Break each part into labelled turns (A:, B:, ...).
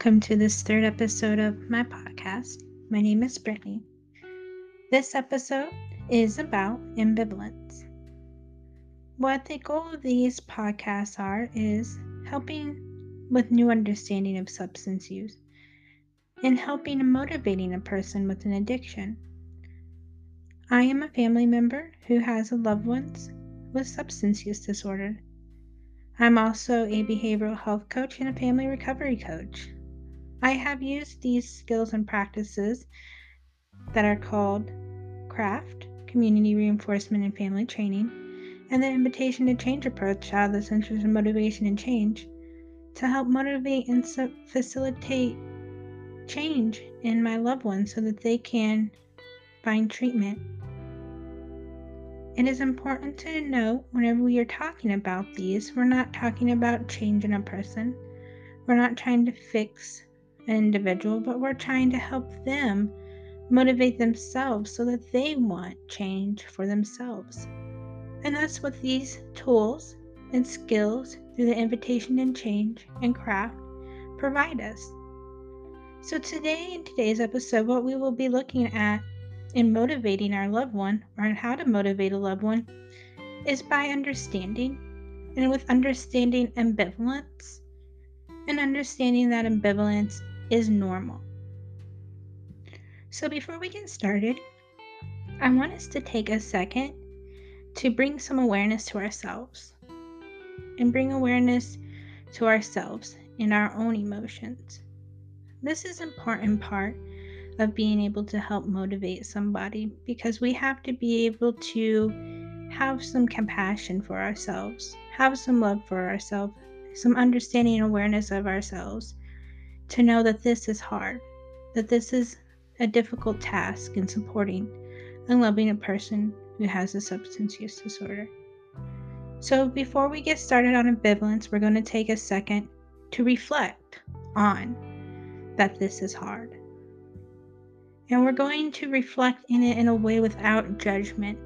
A: welcome to this third episode of my podcast. My name is Brittany. This episode is about ambivalence. What the goal of these podcasts are is helping with new understanding of substance use and helping and motivating a person with an addiction. I am a family member who has a loved ones with substance use disorder I'm also a behavioral health coach and a family recovery coach. I have used these skills and practices that are called CRAFT, Community Reinforcement and Family Training, and the Invitation to Change approach out of the Centers of Motivation and Change to help motivate and facilitate change in my loved ones so that they can find treatment it is important to note whenever we are talking about these, we're not talking about changing a person. We're not trying to fix individual, but we're trying to help them motivate themselves so that they want change for themselves. And that's what these tools and skills through the invitation and change and craft provide us. So, today, in today's episode, what we will be looking at in motivating our loved one or on how to motivate a loved one is by understanding. And with understanding ambivalence, and understanding that ambivalence is normal. So, before we get started, I want us to take a second to bring some awareness to ourselves and bring awareness to ourselves in our own emotions. This is important part of being able to help motivate somebody because we have to be able to have some compassion for ourselves, have some love for ourselves, some understanding and awareness of ourselves to know that this is hard, that this is a difficult task in supporting and loving a person who has a substance use disorder. So, before we get started on ambivalence, we're going to take a second to reflect on that this is hard and we're going to reflect in it in a way without judgment.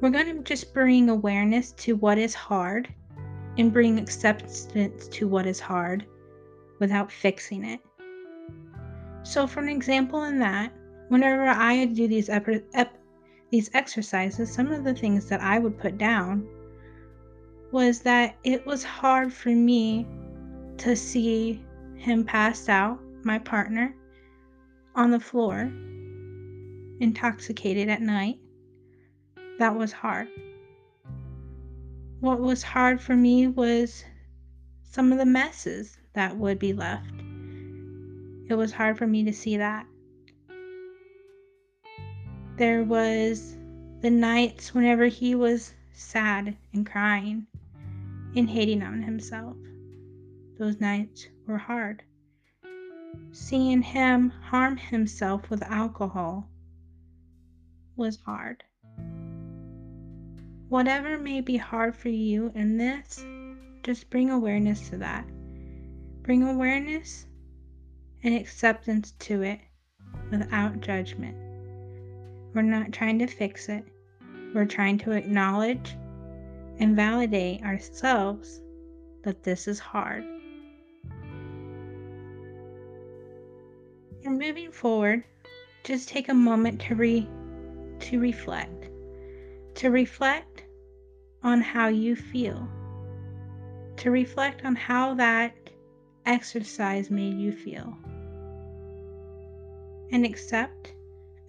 A: We're going to just bring awareness to what is hard and bring acceptance to what is hard without fixing it. So, for an example in that, whenever I do these ep- ep- these exercises, some of the things that I would put down was that it was hard for me to see him passed out, my partner, on the floor, intoxicated at night. That was hard. What was hard for me was some of the messes that would be left. It was hard for me to see that. There was the nights whenever he was sad and crying and hating on himself. Those nights were hard seeing him harm himself with alcohol was hard. Whatever may be hard for you in this, just bring awareness to that. Bring awareness and acceptance to it without judgment. We're not trying to fix it, we're trying to acknowledge and validate ourselves that this is hard And moving forward, just take a moment to re to reflect. To reflect on how you feel. To reflect on how that exercise made you feel. And accept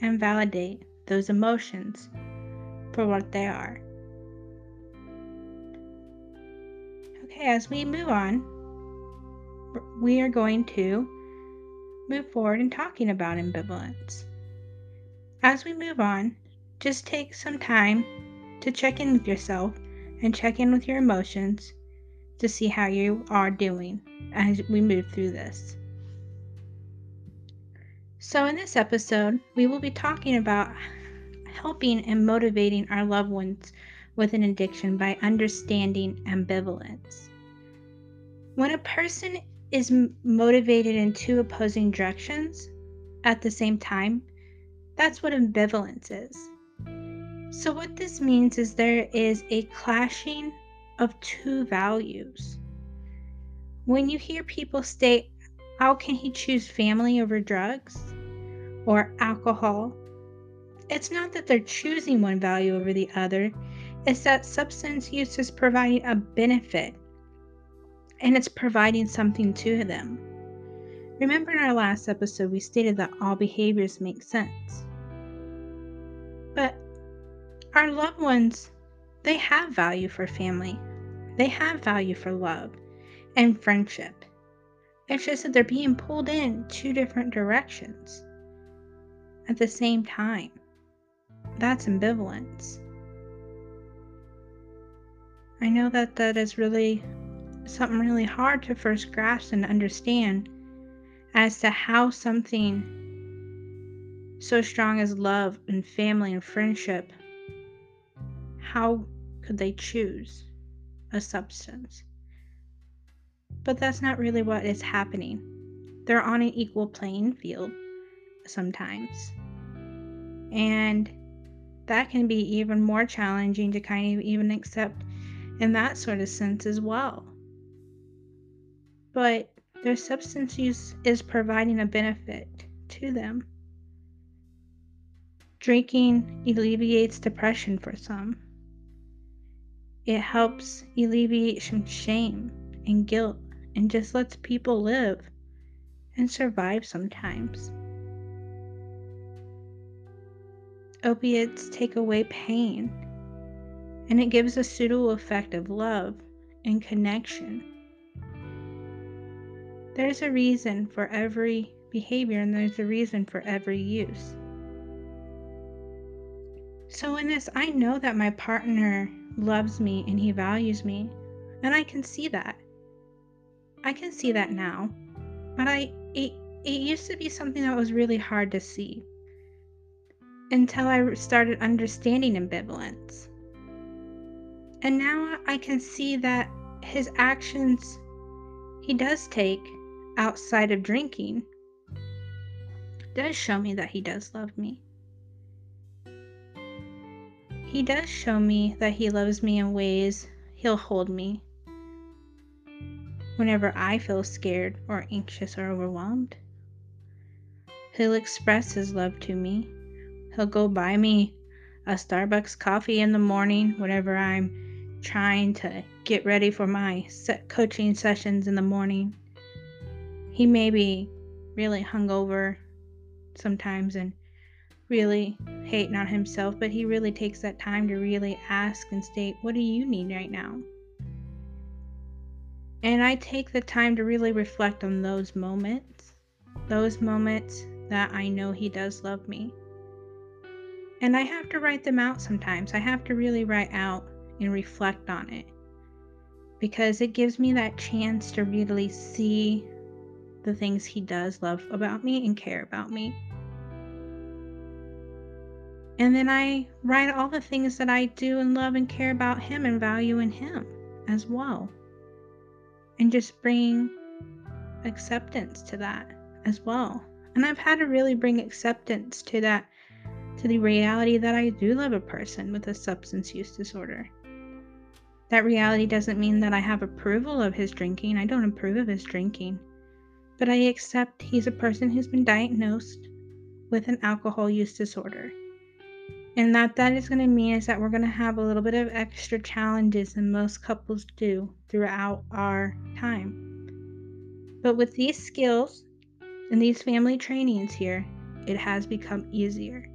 A: and validate those emotions for what they are. Okay, as we move on, we are going to move forward in talking about ambivalence. As we move on, just take some time to check in with yourself and check in with your emotions to see how you are doing as we move through this. So, in this episode, we will be talking about helping and motivating our loved ones with an addiction by understanding ambivalence. When a person is motivated in two opposing directions at the same time, that's what ambivalence is. So, what this means is there is a clashing of two values. When you hear people state, How can he choose family over drugs or alcohol? It's not that they're choosing one value over the other, it's that substance use is providing a benefit and it's providing something to them. Remember in our last episode, we stated that all behaviors make sense. But our loved ones, they have value for family, they have value for love and friendship. It's just that they're being pulled in two different directions at the same time. That's ambivalence. I know that that is really something really hard to first grasp and understand as to how something so strong as love and family and friendship, how could they choose a substance? But that's not really what is happening. They're on an equal playing field sometimes. And that can be even more challenging to kind of even accept in that sort of sense as well. But their substance use is providing a benefit to them. Drinking alleviates depression for some. It helps alleviate some shame and guilt and just lets people live and survive sometimes. Opiates take away pain and it gives a pseudo effect of love and connection. There's a reason for every behavior and there's a reason for every use. So, in this, I know that my partner loves me and he values me, and I can see that. I can see that now, but I it, it used to be something that was really hard to see until I started understanding ambivalence. And now I can see that his actions he does take outside of drinking does show me that he does love me. He does show me that he loves me in ways he'll hold me whenever I feel scared or anxious or overwhelmed. He'll express his love to me. He'll go buy me a Starbucks coffee in the morning whenever I'm trying to get ready for my coaching sessions in the morning. He may be really hungover sometimes and really hating on himself, but he really takes that time to really ask and state, What do you need right now? And I take the time to really reflect on those moments, those moments that I know he does love me. And I have to write them out sometimes. I have to really write out and reflect on it because it gives me that chance to really see the things he does love about me and care about me. And then I write all the things that I do and love and care about him and value in him as well. And just bring acceptance to that as well. And I've had to really bring acceptance to that, to the reality that I do love a person with a substance use disorder. That reality doesn't mean that I have approval of his drinking. I don't approve of his drinking. But I accept he's a person who's been diagnosed with an alcohol use disorder. And that that is going to mean is that we're going to have a little bit of extra challenges than most couples do throughout our time. But with these skills and these family trainings here, it has become easier.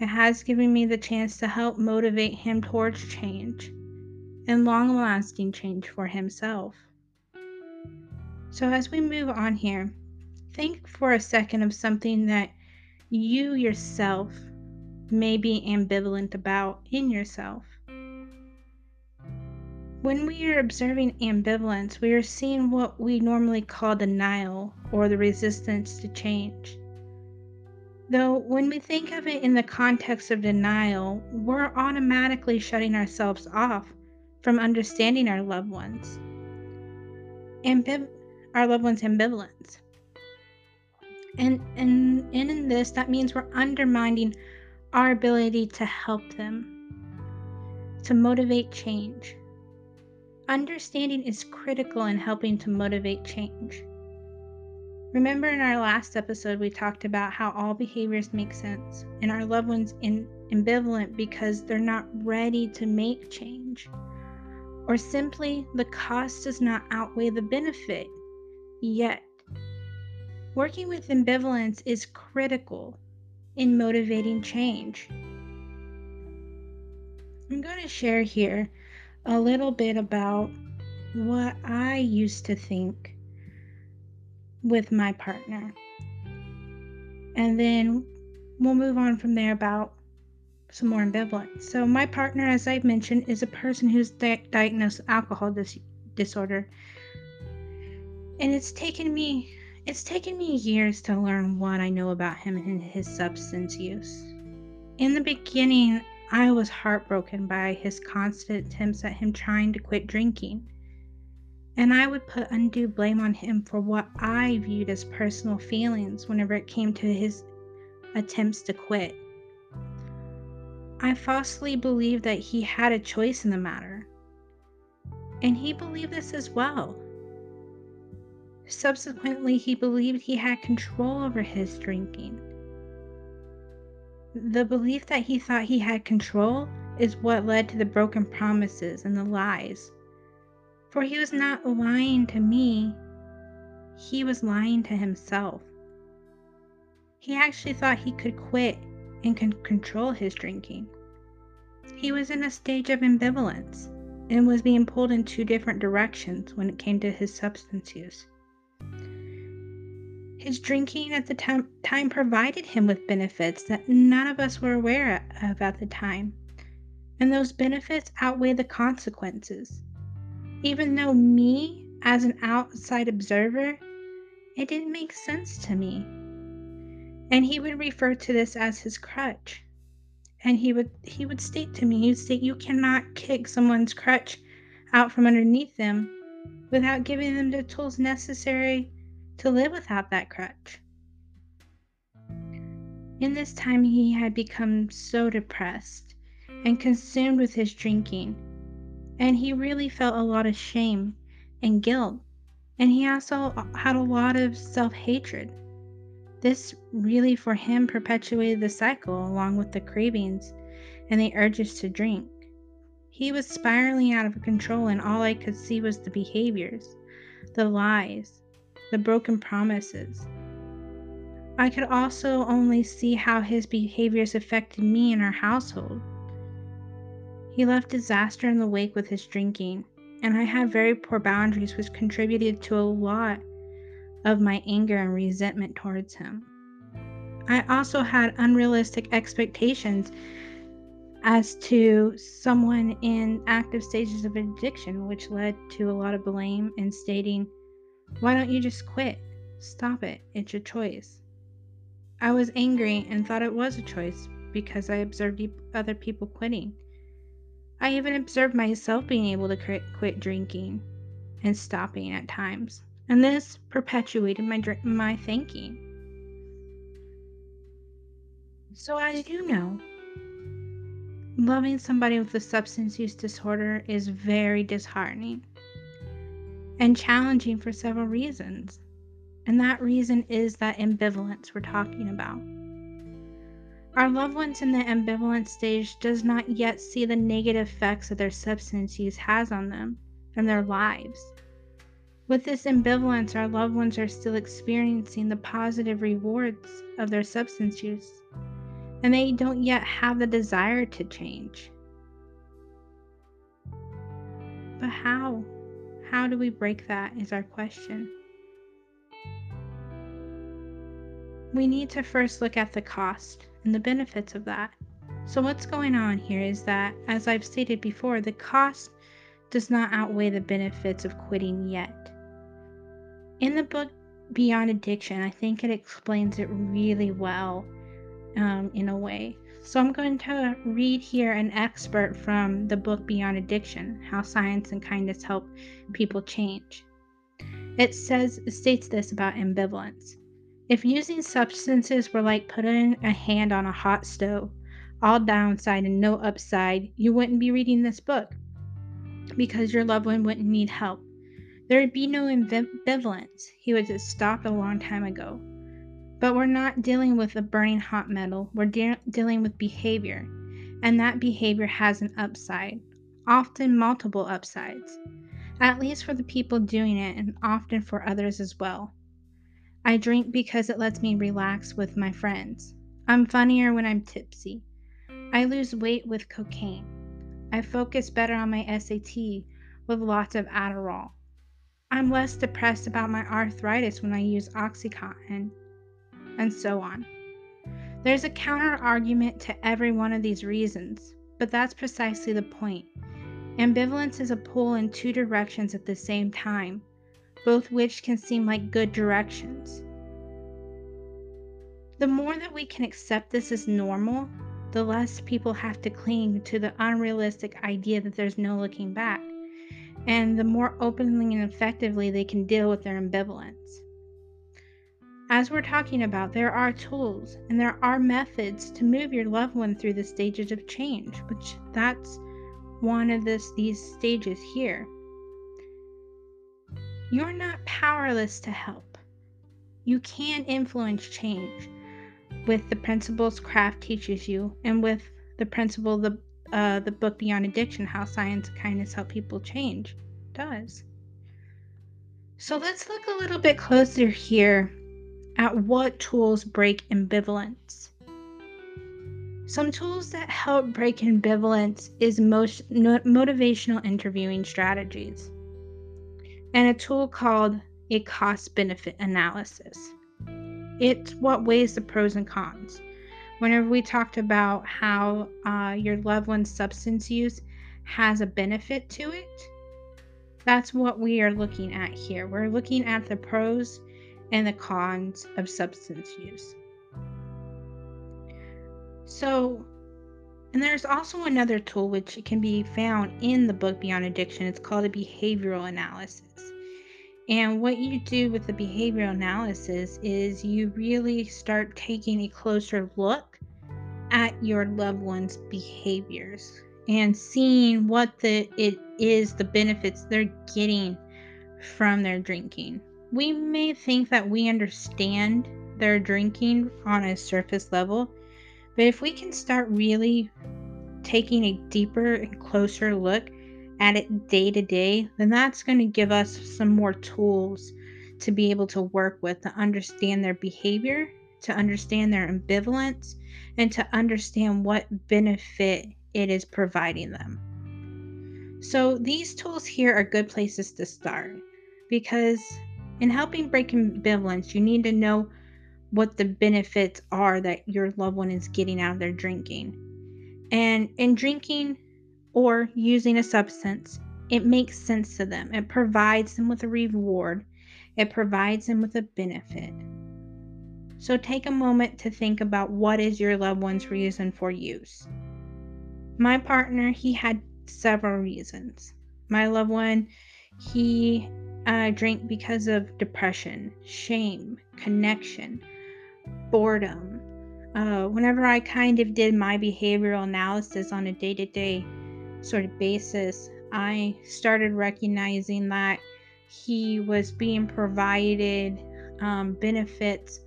A: It has given me the chance to help motivate him towards change and long lasting change for himself. So, as we move on here, think for a second of something that you yourself may be ambivalent about in yourself. When we are observing ambivalence, we are seeing what we normally call denial or the resistance to change. Though, when we think of it in the context of denial, we're automatically shutting ourselves off from understanding our loved ones. Ambib- our loved ones' ambivalence. And, and, and in this, that means we're undermining our ability to help them, to motivate change. Understanding is critical in helping to motivate change. Remember in our last episode, we talked about how all behaviors make sense and our loved ones in ambivalent because they're not ready to make change. Or simply, the cost does not outweigh the benefit yet. Working with ambivalence is critical in motivating change. I'm going to share here a little bit about what I used to think with my partner. And then we'll move on from there about some more ambivalence. So, my partner, as I've mentioned, is a person who's di- diagnosed alcohol dis- disorder. And it's taken me it's taken me years to learn what I know about him and his substance use. In the beginning, I was heartbroken by his constant attempts at him trying to quit drinking. And I would put undue blame on him for what I viewed as personal feelings whenever it came to his attempts to quit. I falsely believed that he had a choice in the matter. And he believed this as well. Subsequently, he believed he had control over his drinking. The belief that he thought he had control is what led to the broken promises and the lies for he was not lying to me, he was lying to himself. He actually thought he could quit and could control his drinking. He was in a stage of ambivalence and was being pulled in two different directions when it came to his substance use. His drinking at the time, provided him with benefits that none of us were aware of at the time, and those benefits outweigh the consequences even though me, as an outside observer, it didn't make sense to me. And he would refer to this as his crutch. And he would he would state to me, he'd state, you cannot kick someone's crutch out from underneath them without giving them the tools necessary to live without that crutch. In this time, he had become so depressed and consumed with his drinking and he really felt a lot of shame and guilt. And he also had a lot of self hatred. This really, for him, perpetuated the cycle along with the cravings and the urges to drink. He was spiraling out of control, and all I could see was the behaviors, the lies, the broken promises. I could also only see how his behaviors affected me and our household. He left disaster in the wake with his drinking, and I had very poor boundaries, which contributed to a lot of my anger and resentment towards him. I also had unrealistic expectations as to someone in active stages of addiction, which led to a lot of blame and stating, Why don't you just quit? Stop it. It's your choice. I was angry and thought it was a choice because I observed other people quitting. I even observed myself being able to quit drinking and stopping at times, and this perpetuated my my thinking. So, as you know, loving somebody with a substance use disorder is very disheartening and challenging for several reasons. And that reason is that ambivalence we're talking about. Our loved ones in the ambivalent stage does not yet see the negative effects that their substance use has on them and their lives. With this ambivalence, our loved ones are still experiencing the positive rewards of their substance use, and they don't yet have the desire to change. But how? How do we break that is our question. We need to first look at the cost and the benefits of that. So, what's going on here is that, as I've stated before, the cost does not outweigh the benefits of quitting yet. In the book Beyond Addiction, I think it explains it really well um, in a way. So, I'm going to read here an expert from the book Beyond Addiction How Science and Kindness Help People Change. It says, states this about ambivalence. If using substances were like putting a hand on a hot stove, all downside and no upside, you wouldn't be reading this book because your loved one wouldn't need help. there would be no ambivalence. He would have stopped a long time ago. But we're not dealing with a burning hot metal, we're de- dealing with behavior. And that behavior has an upside, often multiple upsides, at least for the people doing it, and often for others as well. I drink because it lets me relax with my friends. I'm funnier when I'm tipsy. I lose weight with cocaine. I focus better on my SAT with lots of Adderall. I'm less depressed about my arthritis when I use Oxycontin, and so on. There's a counter argument to every one of these reasons, but that's precisely the point. Ambivalence is a pull in two directions at the same time, both which can seem like good directions. The more that we can accept this as normal, the less people have to cling to the unrealistic idea that there's no looking back, and the more openly and effectively they can deal with their ambivalence. As we're talking about, there are tools and there are methods to move your loved one through the stages of change, which that's one of this, these stages here. You're not powerless to help. You can influence change with the principles craft teaches you and with the principle the uh, the book beyond addiction how science and kindness help people change does so let's look a little bit closer here at what tools break ambivalence some tools that help break ambivalence is most motivational interviewing strategies and a tool called a cost benefit analysis it's what weighs the pros and cons. Whenever we talked about how uh, your loved one's substance use has a benefit to it, that's what we are looking at here. We're looking at the pros and the cons of substance use. So, and there's also another tool which can be found in the book Beyond Addiction. It's called a behavioral analysis. And what you do with the behavioral analysis is you really start taking a closer look at your loved one's behaviors and seeing what the it is the benefits they're getting from their drinking. We may think that we understand their drinking on a surface level, but if we can start really taking a deeper and closer look at it day to day, then that's going to give us some more tools to be able to work with, to understand their behavior, to understand their ambivalence, and to understand what benefit it is providing them. So, these tools here are good places to start because in helping break ambivalence, you need to know what the benefits are that your loved one is getting out of their drinking. And in drinking, or using a substance, it makes sense to them. It provides them with a reward, it provides them with a benefit. So take a moment to think about what is your loved one's reason for use. My partner, he had several reasons. My loved one, he uh, drank because of depression, shame, connection, boredom. Uh, whenever I kind of did my behavioral analysis on a day to day sort of basis, I started recognizing that he was being provided um, benefits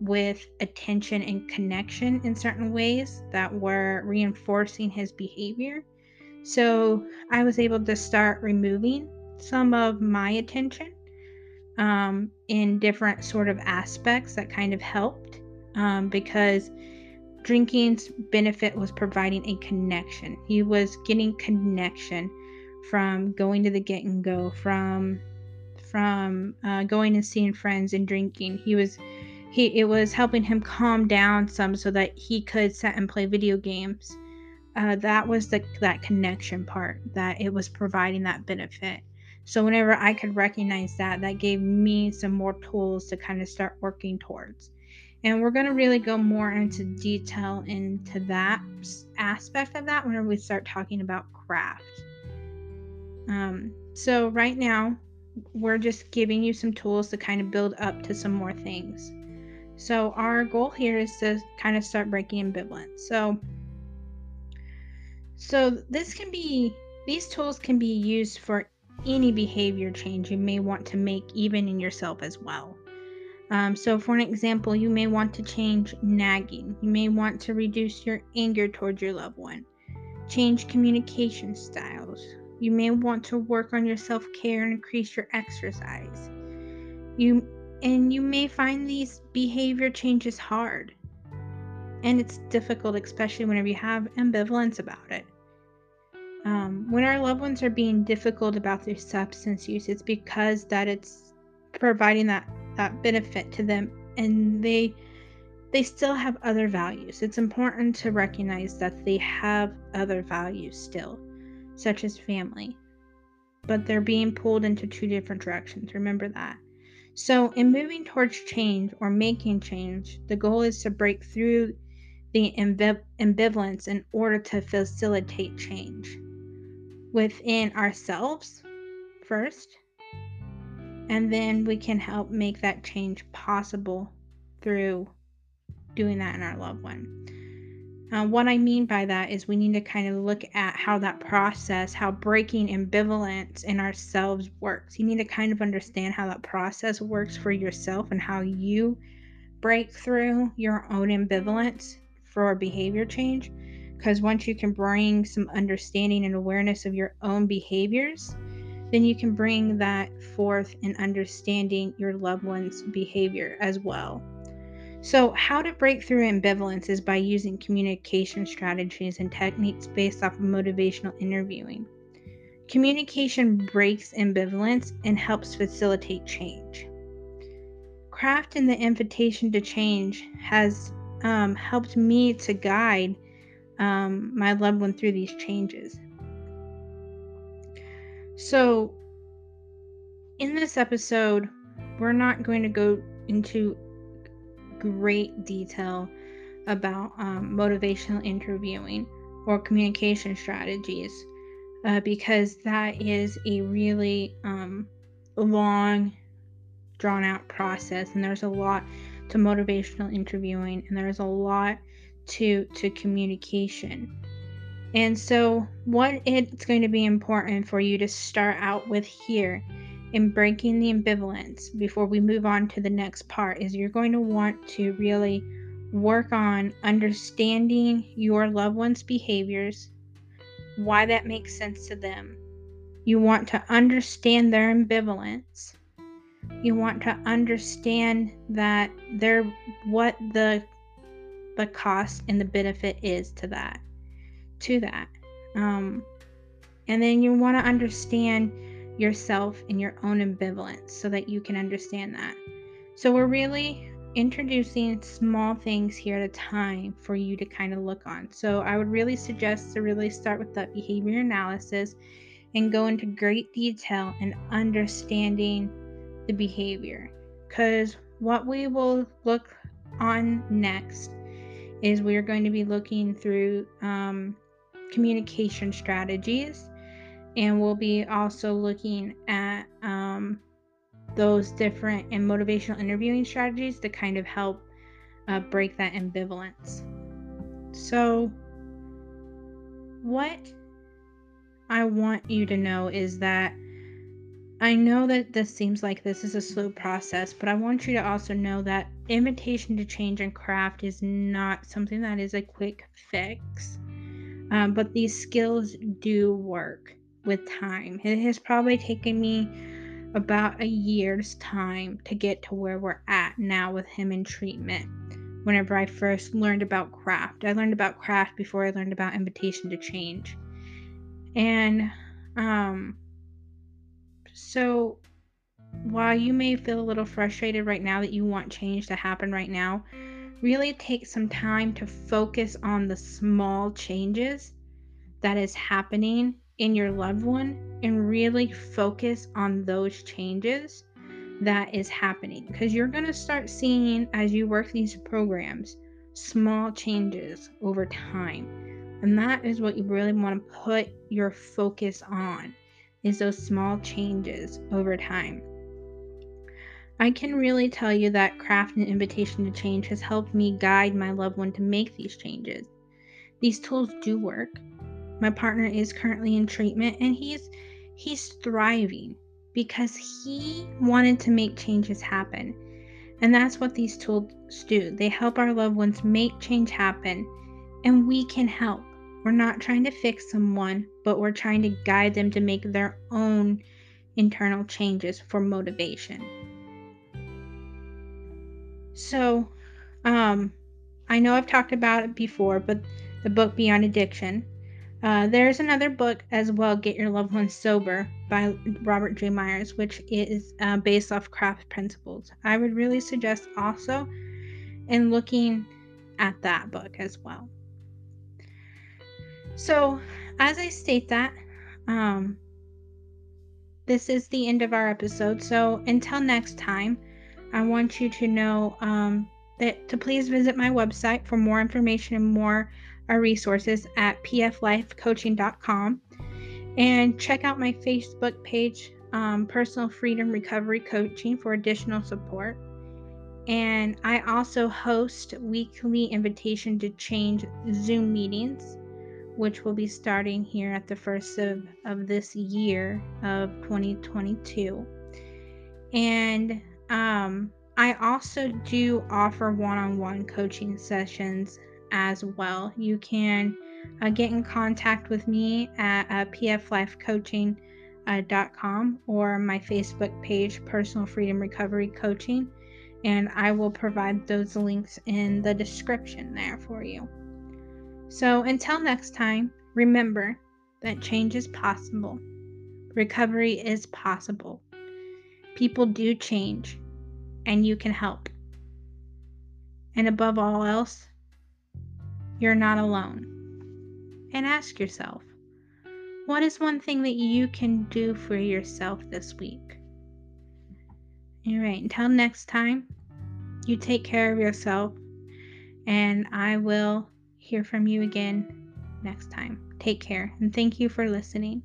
A: with attention and connection in certain ways that were reinforcing his behavior. So I was able to start removing some of my attention um, in different sort of aspects that kind of helped um, because drinking's benefit was providing a connection. He was getting connection from going to the get and go, from from uh, going and seeing friends and drinking. He was he it was helping him calm down some so that he could sit and play video games. Uh, that was the that connection part that it was providing that benefit. So whenever I could recognize that, that gave me some more tools to kind of start working towards. And we're going to really go more into detail into that aspect of that whenever we start talking about craft. Um, so, right now, we're just giving you some tools to kind of build up to some more things. So, our goal here is to kind of start breaking ambivalence. So, so this can be these tools can be used for any behavior change you may want to make, even in yourself as well. Um, so, for an example, you may want to change nagging. You may want to reduce your anger towards your loved one, change communication styles. You may want to work on your self care and increase your exercise. You and you may find these behavior changes hard. And it's difficult, especially whenever you have ambivalence about it. Um, when our loved ones are being difficult about their substance use, it's because that it's providing that that benefit to them, and they they still have other values. It's important to recognize that they have other values still, such as family, but they're being pulled into two different directions. Remember that. So, in moving towards change or making change, the goal is to break through the ambivalence in order to facilitate change within ourselves first, and then we can help make that change possible through doing that in our loved one. Uh, what I mean by that is we need to kind of look at how that process, how breaking ambivalence in ourselves works. You need to kind of understand how that process works for yourself and how you break through your own ambivalence for behavior change. Because once you can bring some understanding and awareness of your own behaviors, then you can bring that forth in understanding your loved one's behavior as well. So, how to break through ambivalence is by using communication strategies and techniques based off of motivational interviewing. Communication breaks ambivalence and helps facilitate change. Craft and the invitation to change has um, helped me to guide um, my loved one through these changes. So, in this episode, we're not going to go into great detail about um, motivational interviewing or communication strategies uh, because that is a really um, long, drawn out process, and there's a lot to motivational interviewing, and there's a lot to to communication. And so what it's going to be important for you to start out with here in breaking the ambivalence before we move on to the next part is you're going to want to really work on understanding your loved one's behaviors, why that makes sense to them. You want to understand their ambivalence. You want to understand that they're what the the cost and the benefit is to that to that. Um, and then you want to understand yourself and your own ambivalence so that you can understand that. So we're really introducing small things here at a time for you to kind of look on. So i would really suggest to really start with that behavior analysis and go into great detail in understanding the behavior. Because what we will look on next is we're going to be looking through um, communication strategies and we'll be also looking at um, those different and motivational interviewing strategies to kind of help uh, break that ambivalence. So, what I want you to know is that I know that this seems like this is a slow process, but I want you to also know that invitation to change and craft is not something that is a quick fix. Um, but these skills do work with time. It has probably taken me about a year's time to get to where we're at now with him in treatment. Whenever I first learned about craft, I learned about craft before I learned about invitation to change. And um, so, while you may feel a little frustrated right now that you want change to happen right now, really take some time to focus on the small changes that is happening in your loved one and really focus on those changes that is happening. Because you're going to start seeing as you work these programs small changes over time. And that is what you really want to put your focus on is those small changes over time. I can really tell you that craft and invitation to change has helped me guide my loved one to make these changes. These tools do work. My partner is currently in treatment and he's he's thriving because he wanted to make changes happen. And that's what these tools do. They help our loved ones make change happen, and we can help. We're not trying to fix someone, but we're trying to guide them to make their own internal changes for motivation. So, um, I know I've talked about it before, but the book Beyond Addiction. Uh, there's another book as well, Get Your Loved Ones Sober by Robert J. Meyers, which is uh, based off craft principles. I would really suggest also in looking at that book as well. So, as I state that, um, this is the end of our episode. So, until next time, I want you to know um, that to please visit my website for more information and more uh, resources at pflifecoaching.com and check out my Facebook page, um, Personal Freedom Recovery Coaching, for additional support. And I also host weekly invitation to change Zoom meetings, which will be starting here at the first of, of this year of 2022. And um, I also do offer one on one coaching sessions as well. You can uh, get in contact with me at uh, pflifecoaching.com uh, or my Facebook page, Personal Freedom Recovery Coaching, and I will provide those links in the description there for you. So until next time, remember that change is possible, recovery is possible. People do change, and you can help. And above all else, you're not alone. And ask yourself, what is one thing that you can do for yourself this week? All right, until next time, you take care of yourself, and I will hear from you again next time. Take care, and thank you for listening.